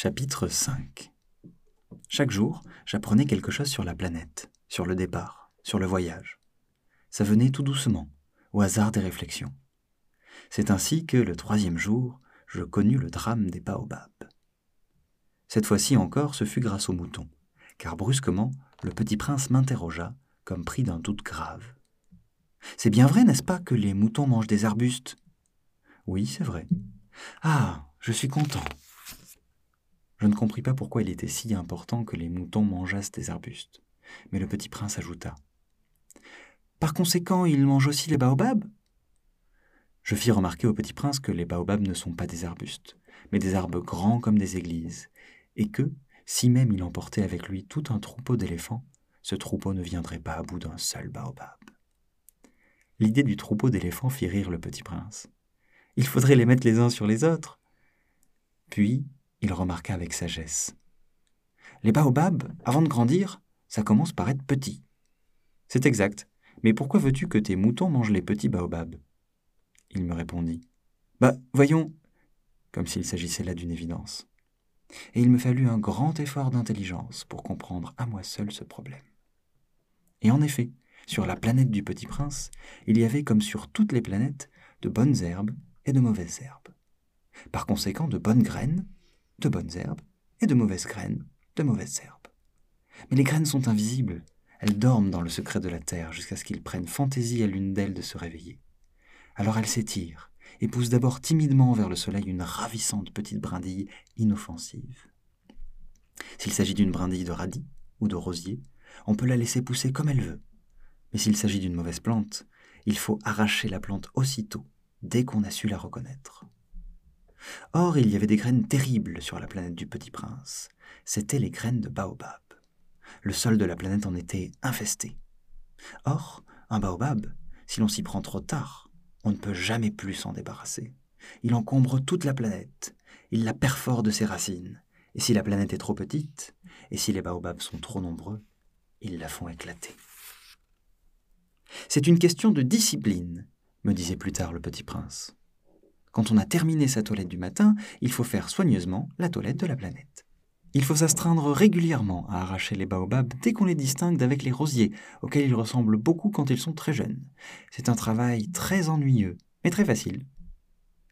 Chapitre 5 Chaque jour, j'apprenais quelque chose sur la planète, sur le départ, sur le voyage. Ça venait tout doucement, au hasard des réflexions. C'est ainsi que, le troisième jour, je connus le drame des baobabs. Cette fois-ci encore, ce fut grâce aux moutons, car brusquement, le petit prince m'interrogea, comme pris d'un doute grave. C'est bien vrai, n'est-ce pas, que les moutons mangent des arbustes? Oui, c'est vrai. Ah, je suis content. Je ne compris pas pourquoi il était si important que les moutons mangeassent des arbustes. Mais le petit prince ajouta. Par conséquent, ils mangent aussi les baobabs? Je fis remarquer au petit prince que les baobabs ne sont pas des arbustes, mais des arbres grands comme des églises, et que, si même il emportait avec lui tout un troupeau d'éléphants, ce troupeau ne viendrait pas à bout d'un seul baobab. L'idée du troupeau d'éléphants fit rire le petit prince. Il faudrait les mettre les uns sur les autres. Puis, il remarqua avec sagesse. Les baobabs, avant de grandir, ça commence par être petit. C'est exact, mais pourquoi veux-tu que tes moutons mangent les petits baobabs? Il me répondit. Bah, voyons, comme s'il s'agissait là d'une évidence. Et il me fallut un grand effort d'intelligence pour comprendre à moi seul ce problème. Et en effet, sur la planète du Petit Prince, il y avait, comme sur toutes les planètes, de bonnes herbes et de mauvaises herbes. Par conséquent, de bonnes graines de bonnes herbes, et de mauvaises graines, de mauvaises herbes. Mais les graines sont invisibles, elles dorment dans le secret de la terre jusqu'à ce qu'il prenne fantaisie à l'une d'elles de se réveiller. Alors elles s'étirent et poussent d'abord timidement vers le soleil une ravissante petite brindille inoffensive. S'il s'agit d'une brindille de radis ou de rosier, on peut la laisser pousser comme elle veut. Mais s'il s'agit d'une mauvaise plante, il faut arracher la plante aussitôt, dès qu'on a su la reconnaître. Or, il y avait des graines terribles sur la planète du Petit Prince. C'étaient les graines de baobab. Le sol de la planète en était infesté. Or, un baobab, si l'on s'y prend trop tard, on ne peut jamais plus s'en débarrasser. Il encombre toute la planète, il la perfore de ses racines, et si la planète est trop petite, et si les baobabs sont trop nombreux, ils la font éclater. C'est une question de discipline, me disait plus tard le petit prince. Quand on a terminé sa toilette du matin, il faut faire soigneusement la toilette de la planète. Il faut s'astreindre régulièrement à arracher les baobabs dès qu'on les distingue d'avec les rosiers, auxquels ils ressemblent beaucoup quand ils sont très jeunes. C'est un travail très ennuyeux, mais très facile.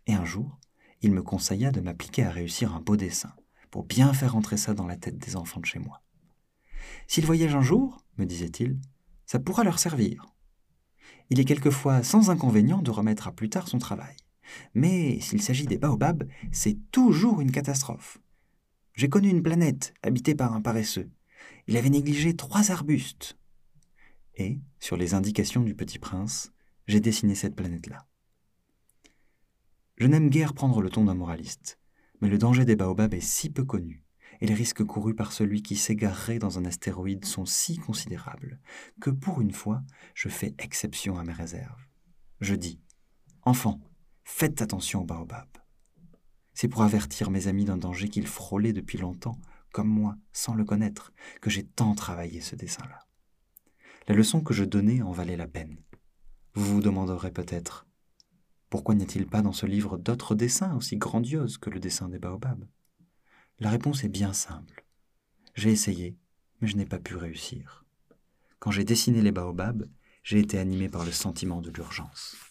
Et un jour, il me conseilla de m'appliquer à réussir un beau dessin, pour bien faire entrer ça dans la tête des enfants de chez moi. S'ils voyagent un jour, me disait-il, ça pourra leur servir. Il est quelquefois sans inconvénient de remettre à plus tard son travail. Mais s'il s'agit des baobabs, c'est toujours une catastrophe. J'ai connu une planète habitée par un paresseux. Il avait négligé trois arbustes. Et, sur les indications du petit prince, j'ai dessiné cette planète-là. Je n'aime guère prendre le ton d'un moraliste, mais le danger des baobabs est si peu connu, et les risques courus par celui qui s'égarerait dans un astéroïde sont si considérables, que pour une fois, je fais exception à mes réserves. Je dis, enfant, Faites attention au baobab. C'est pour avertir mes amis d'un danger qu'ils frôlaient depuis longtemps, comme moi, sans le connaître, que j'ai tant travaillé ce dessin-là. La leçon que je donnais en valait la peine. Vous vous demanderez peut-être pourquoi n'y a-t-il pas dans ce livre d'autres dessins aussi grandioses que le dessin des baobabs? La réponse est bien simple. J'ai essayé, mais je n'ai pas pu réussir. Quand j'ai dessiné les baobabs, j'ai été animé par le sentiment de l'urgence.